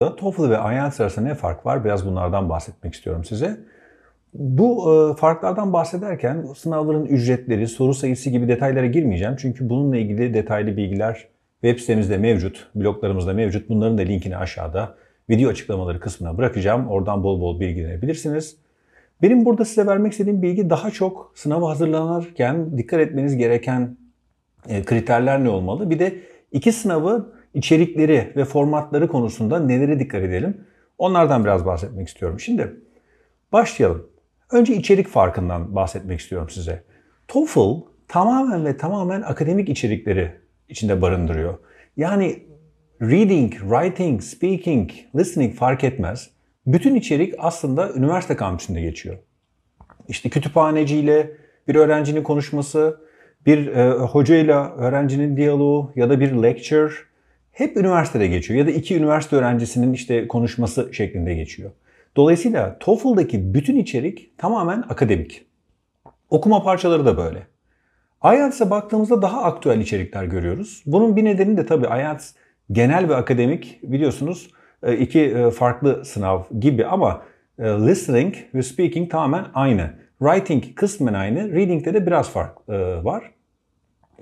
TOEFL ve IELTS arasında ne fark var? Biraz bunlardan bahsetmek istiyorum size. Bu e, farklardan bahsederken sınavların ücretleri, soru sayısı gibi detaylara girmeyeceğim. Çünkü bununla ilgili detaylı bilgiler web sitemizde mevcut, bloglarımızda mevcut. Bunların da linkini aşağıda video açıklamaları kısmına bırakacağım. Oradan bol bol bilgilenebilirsiniz. Benim burada size vermek istediğim bilgi daha çok sınava hazırlanırken dikkat etmeniz gereken e, kriterler ne olmalı? Bir de iki sınavı içerikleri ve formatları konusunda nelere dikkat edelim? Onlardan biraz bahsetmek istiyorum. Şimdi başlayalım. Önce içerik farkından bahsetmek istiyorum size. TOEFL tamamen ve tamamen akademik içerikleri içinde barındırıyor. Yani reading, writing, speaking, listening fark etmez. Bütün içerik aslında üniversite kampüsünde geçiyor. İşte kütüphaneciyle bir öğrencinin konuşması, bir e, hocayla öğrencinin diyaloğu ya da bir lecture hep üniversitede geçiyor. Ya da iki üniversite öğrencisinin işte konuşması şeklinde geçiyor. Dolayısıyla TOEFL'daki bütün içerik tamamen akademik. Okuma parçaları da böyle. IELTS'e baktığımızda daha aktüel içerikler görüyoruz. Bunun bir nedeni de tabii IELTS genel ve akademik biliyorsunuz e, iki e, farklı sınav gibi ama e, listening ve speaking tamamen aynı. Writing kısmen aynı, reading'de de biraz fark var.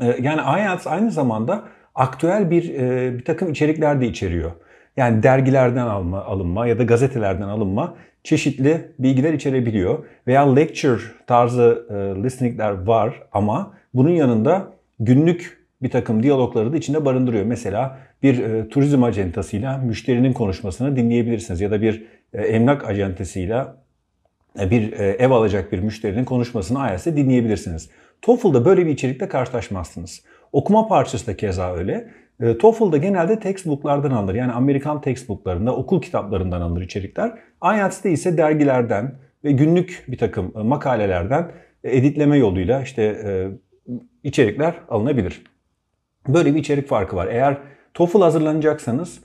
Yani IELTS aynı zamanda aktüel bir bir takım içerikler de içeriyor. Yani dergilerden alma, alınma ya da gazetelerden alınma çeşitli bilgiler içerebiliyor. Veya lecture tarzı e, listeningler var ama bunun yanında günlük bir takım diyalogları da içinde barındırıyor. Mesela bir e, turizm acentasıyla müşterinin konuşmasını dinleyebilirsiniz ya da bir e, emlak acentasıyla e, bir e, ev alacak bir müşterinin konuşmasını IELTS'te dinleyebilirsiniz. TOEFL'da böyle bir içerikle karşılaşmazsınız. Okuma parçası da keza öyle. E, TOEFL'da genelde textbooklardan alınır. Yani Amerikan textbooklarında, okul kitaplarından alınır içerikler. IELTS'te ise dergilerden ve günlük bir takım e, makalelerden e, editleme yoluyla işte e, içerikler alınabilir. Böyle bir içerik farkı var. Eğer TOEFL hazırlanacaksanız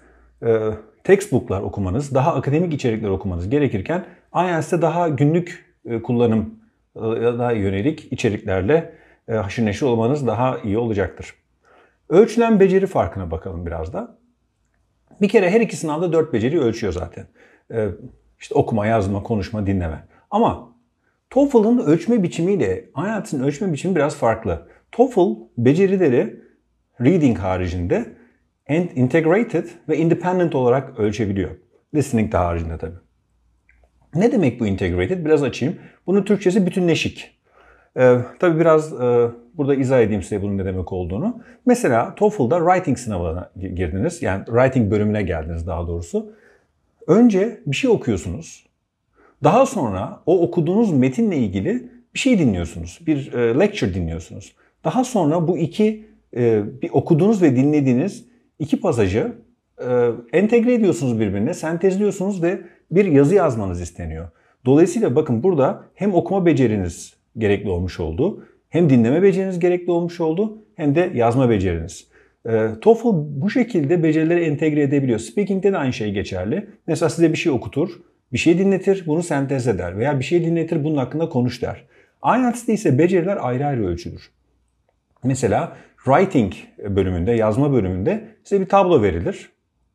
e, textbooklar okumanız, daha akademik içerikler okumanız gerekirken IELTS'te daha günlük e, kullanım daha yönelik içeriklerle haşır neşir olmanız daha iyi olacaktır. Ölçülen beceri farkına bakalım biraz da. Bir kere her iki sınavda dört beceri ölçüyor zaten. Ee, işte okuma, yazma, konuşma, dinleme. Ama TOEFL'ın ölçme biçimiyle IELTS'in ölçme biçimi biraz farklı. TOEFL becerileri reading haricinde integrated ve independent olarak ölçebiliyor. Listening de haricinde tabii. Ne demek bu integrated? Biraz açayım. Bunun Türkçesi bütünleşik. Ee, tabii biraz e, burada izah edeyim size bunun ne demek olduğunu. Mesela TOEFL'da writing sınavına girdiniz. Yani writing bölümüne geldiniz daha doğrusu. Önce bir şey okuyorsunuz. Daha sonra o okuduğunuz metinle ilgili bir şey dinliyorsunuz. Bir e, lecture dinliyorsunuz. Daha sonra bu iki e, bir okuduğunuz ve dinlediğiniz iki pasajı e, entegre ediyorsunuz birbirine, sentezliyorsunuz ve bir yazı yazmanız isteniyor. Dolayısıyla bakın burada hem okuma beceriniz gerekli olmuş oldu, hem dinleme beceriniz gerekli olmuş oldu, hem de yazma beceriniz. E, TOEFL bu şekilde becerileri entegre edebiliyor. Speaking'de de aynı şey geçerli. Mesela size bir şey okutur, bir şey dinletir, bunu sentez eder veya bir şey dinletir, bunun hakkında konuş der. IELTS'te ise beceriler ayrı ayrı ölçülür. Mesela writing bölümünde, yazma bölümünde size bir tablo verilir.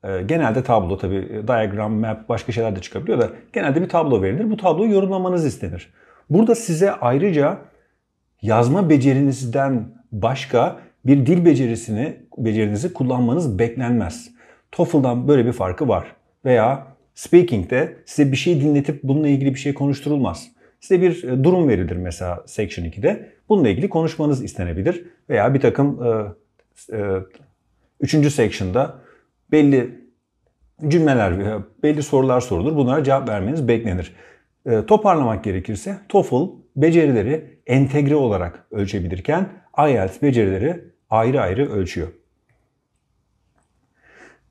Ee, genelde tablo tabi diagram, map başka şeyler de çıkabiliyor da genelde bir tablo verilir. Bu tabloyu yorumlamanız istenir. Burada size ayrıca yazma becerinizden başka bir dil becerisini, becerinizi kullanmanız beklenmez. TOEFL'dan böyle bir farkı var. Veya speaking'de size bir şey dinletip bununla ilgili bir şey konuşturulmaz. Size bir e, durum verilir mesela Section 2'de. Bununla ilgili konuşmanız istenebilir. Veya bir takım e, e, üçüncü section'da belli cümleler, veya belli sorular sorulur. Bunlara cevap vermeniz beklenir. E, toparlamak gerekirse TOEFL becerileri entegre olarak ölçebilirken IELTS becerileri ayrı ayrı ölçüyor.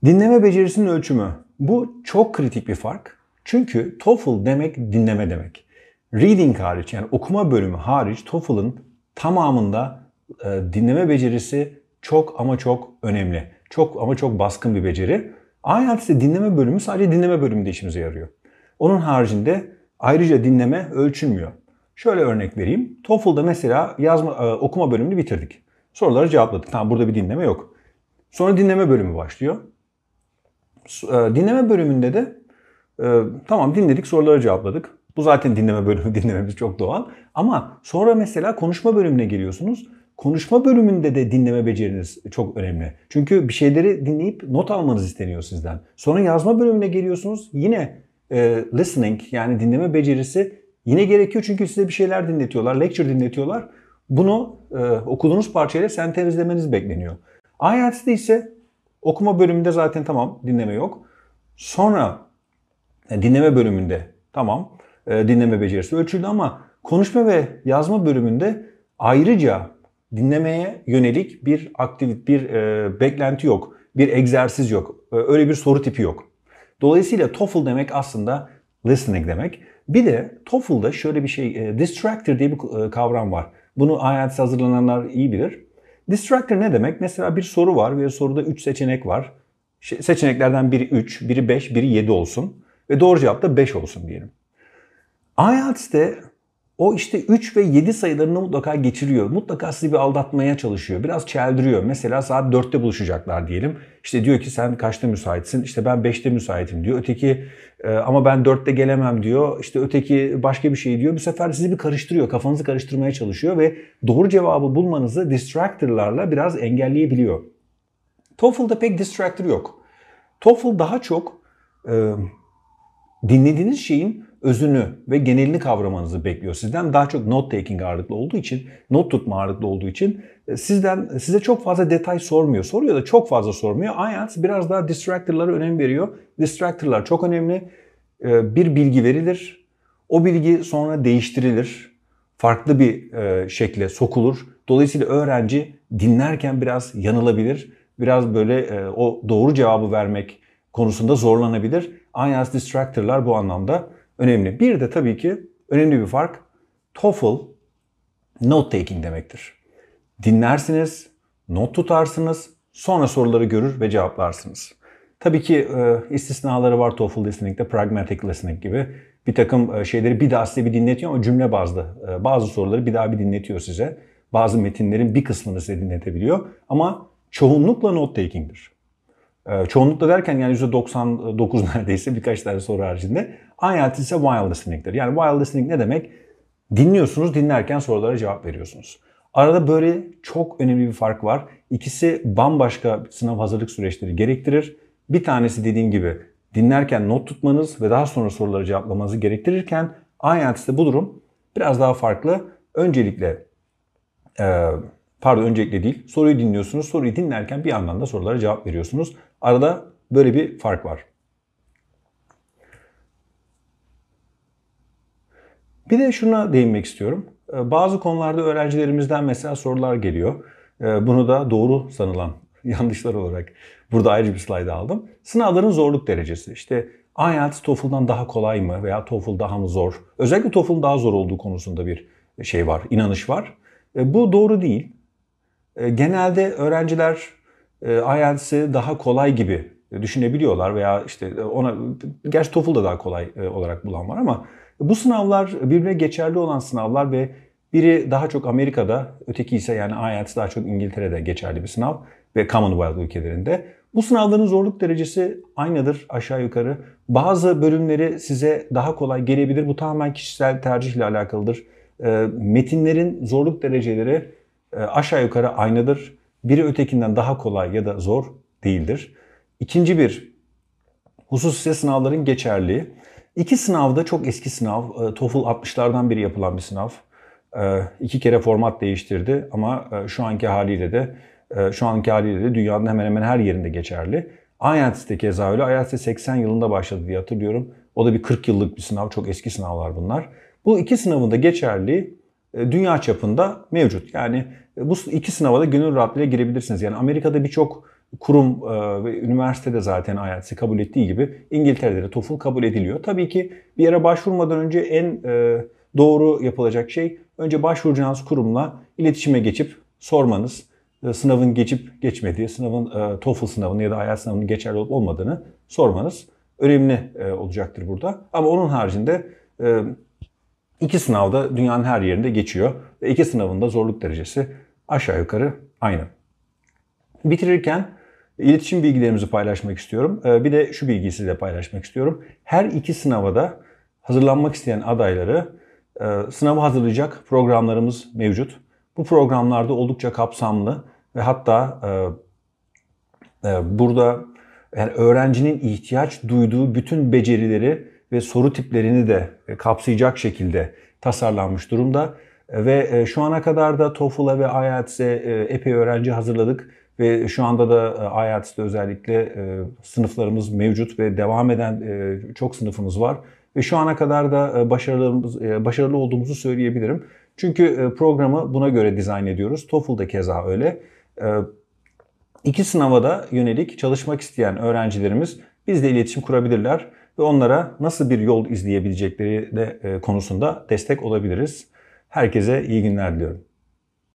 Dinleme becerisinin ölçümü. Bu çok kritik bir fark. Çünkü TOEFL demek dinleme demek. Reading hariç yani okuma bölümü hariç TOEFL'ın tamamında e, dinleme becerisi çok ama çok önemli. Çok ama çok baskın bir beceri. IELTS'te dinleme bölümü sadece dinleme bölümünde işimize yarıyor. Onun haricinde ayrıca dinleme ölçülmüyor. Şöyle örnek vereyim. TOEFL'da mesela yazma, e, okuma bölümünü bitirdik. Soruları cevapladık. Tamam burada bir dinleme yok. Sonra dinleme bölümü başlıyor. dinleme bölümünde de tamam dinledik soruları cevapladık. Bu zaten dinleme bölümü dinlememiz çok doğal. Ama sonra mesela konuşma bölümüne geliyorsunuz. Konuşma bölümünde de dinleme beceriniz çok önemli. Çünkü bir şeyleri dinleyip not almanız isteniyor sizden. Sonra yazma bölümüne geliyorsunuz. Yine e, listening yani dinleme becerisi yine gerekiyor çünkü size bir şeyler dinletiyorlar, lecture dinletiyorlar. Bunu e, okuduğunuz parçayla sentezlemeniz bekleniyor. IELTS'de ise okuma bölümünde zaten tamam dinleme yok. Sonra e, dinleme bölümünde tamam e, dinleme becerisi ölçüldü ama konuşma ve yazma bölümünde ayrıca dinlemeye yönelik bir aktivite, bir e, beklenti yok, bir egzersiz yok, e, öyle bir soru tipi yok. Dolayısıyla TOEFL demek aslında listening demek. Bir de TOEFL'da şöyle bir şey, e, distractor diye bir e, kavram var. Bunu IELTS hazırlananlar iyi bilir. Distractor ne demek? Mesela bir soru var ve soruda 3 seçenek var. Seçeneklerden biri 3, biri 5, biri 7 olsun. Ve doğru cevap da 5 olsun diyelim. IELTS'te o işte 3 ve 7 sayılarını mutlaka geçiriyor. Mutlaka sizi bir aldatmaya çalışıyor. Biraz çeldiriyor. Mesela saat 4'te buluşacaklar diyelim. İşte diyor ki sen kaçta müsaitsin? İşte ben 5'te müsaitim diyor. Öteki e, ama ben 4'te gelemem diyor. İşte öteki başka bir şey diyor. Bu sefer sizi bir karıştırıyor. Kafanızı karıştırmaya çalışıyor ve doğru cevabı bulmanızı distractor'larla biraz engelleyebiliyor. TOEFL'da pek distractor yok. TOEFL daha çok e, dinlediğiniz şeyin özünü ve genelini kavramanızı bekliyor sizden. Daha çok note taking ağırlıklı olduğu için, not tutma ağırlıklı olduğu için e, sizden size çok fazla detay sormuyor. Soruyor da çok fazla sormuyor. IELTS biraz daha distractor'lara önem veriyor. Distractor'lar çok önemli. E, bir bilgi verilir. O bilgi sonra değiştirilir. Farklı bir e, şekle sokulur. Dolayısıyla öğrenci dinlerken biraz yanılabilir. Biraz böyle o doğru cevabı vermek konusunda zorlanabilir. IELTS distractor'lar bu anlamda önemli. Bir de tabii ki önemli bir fark TOEFL note taking demektir. Dinlersiniz, not tutarsınız, sonra soruları görür ve cevaplarsınız. Tabii ki e, istisnaları var TOEFL listening'de, pragmatic listening gibi. Bir takım e, şeyleri bir daha size bir dinletiyor ama cümle bazlı. E, bazı soruları bir daha bir dinletiyor size. Bazı metinlerin bir kısmını size dinletebiliyor. Ama çoğunlukla note taking'dir. E, çoğunlukla derken yani %99 neredeyse birkaç tane soru haricinde. IELTS ise while listening'dir. Yani while listening ne demek? Dinliyorsunuz, dinlerken sorulara cevap veriyorsunuz. Arada böyle çok önemli bir fark var. İkisi bambaşka sınav hazırlık süreçleri gerektirir. Bir tanesi dediğim gibi dinlerken not tutmanız ve daha sonra soruları cevaplamanızı gerektirirken IELTS'te bu durum biraz daha farklı. Öncelikle e, pardon öncelikle değil soruyu dinliyorsunuz. Soruyu dinlerken bir yandan da sorulara cevap veriyorsunuz. Arada böyle bir fark var. Bir de şuna değinmek istiyorum. Ee, bazı konularda öğrencilerimizden mesela sorular geliyor. Ee, bunu da doğru sanılan yanlışlar olarak burada ayrı bir slide aldım. Sınavların zorluk derecesi. İşte IELTS TOEFL'dan daha kolay mı veya TOEFL daha mı zor? Özellikle TOEFL'ın daha zor olduğu konusunda bir şey var, inanış var. Ee, bu doğru değil. Genelde öğrenciler e, IELTS'i daha kolay gibi düşünebiliyorlar veya işte ona gerçi TOEFL da daha kolay e, olarak bulan var ama bu sınavlar birbirine geçerli olan sınavlar ve biri daha çok Amerika'da, öteki ise yani IELTS daha çok İngiltere'de geçerli bir sınav ve Commonwealth ülkelerinde. Bu sınavların zorluk derecesi aynıdır aşağı yukarı. Bazı bölümleri size daha kolay gelebilir. Bu tamamen kişisel tercihle alakalıdır. E, metinlerin zorluk dereceleri e, aşağı yukarı aynıdır. Biri ötekinden daha kolay ya da zor değildir. İkinci bir husus ise sınavların geçerliği. İki sınavda çok eski sınav. E, TOEFL 60'lardan biri yapılan bir sınav. E, iki kere format değiştirdi ama e, şu anki haliyle de şu anki haliyle de dünyanın hemen hemen her yerinde geçerli. IELTS de keza öyle. IELTS 80 yılında başladı diye hatırlıyorum. O da bir 40 yıllık bir sınav. Çok eski sınavlar bunlar. Bu iki sınavın da geçerli dünya çapında mevcut. Yani bu iki sınava da gönül rahatlığıyla girebilirsiniz. Yani Amerika'da birçok kurum e, ve üniversitede zaten IELTS'i kabul ettiği gibi İngiltere'de de TOEFL kabul ediliyor. Tabii ki bir yere başvurmadan önce en e, doğru yapılacak şey önce başvuracağınız kurumla iletişime geçip sormanız, e, sınavın geçip geçmediği, sınavın TOEFL sınavını ya da IELTS sınavının geçerli olup olmadığını sormanız önemli olacaktır burada. Ama onun haricinde iki sınavda dünyanın her yerinde geçiyor ve iki sınavın da zorluk derecesi aşağı yukarı aynı. Bitirirken İletişim bilgilerimizi paylaşmak istiyorum. Ee, bir de şu bilgisi de paylaşmak istiyorum. Her iki sınava da hazırlanmak isteyen adayları e, sınavı hazırlayacak programlarımız mevcut. Bu programlarda oldukça kapsamlı ve hatta e, e, burada yani öğrencinin ihtiyaç duyduğu bütün becerileri ve soru tiplerini de kapsayacak şekilde tasarlanmış durumda. Ve şu ana kadar da TOEFL'a ve IELTS'e epey öğrenci hazırladık. Ve şu anda da IELTS'te özellikle sınıflarımız mevcut ve devam eden çok sınıfımız var. Ve şu ana kadar da başarılı, başarılı olduğumuzu söyleyebilirim. Çünkü programı buna göre dizayn ediyoruz. TOEFL'da keza öyle. İki sınava da yönelik çalışmak isteyen öğrencilerimiz bizle iletişim kurabilirler ve onlara nasıl bir yol izleyebilecekleri de konusunda destek olabiliriz. Herkese iyi günler diliyorum.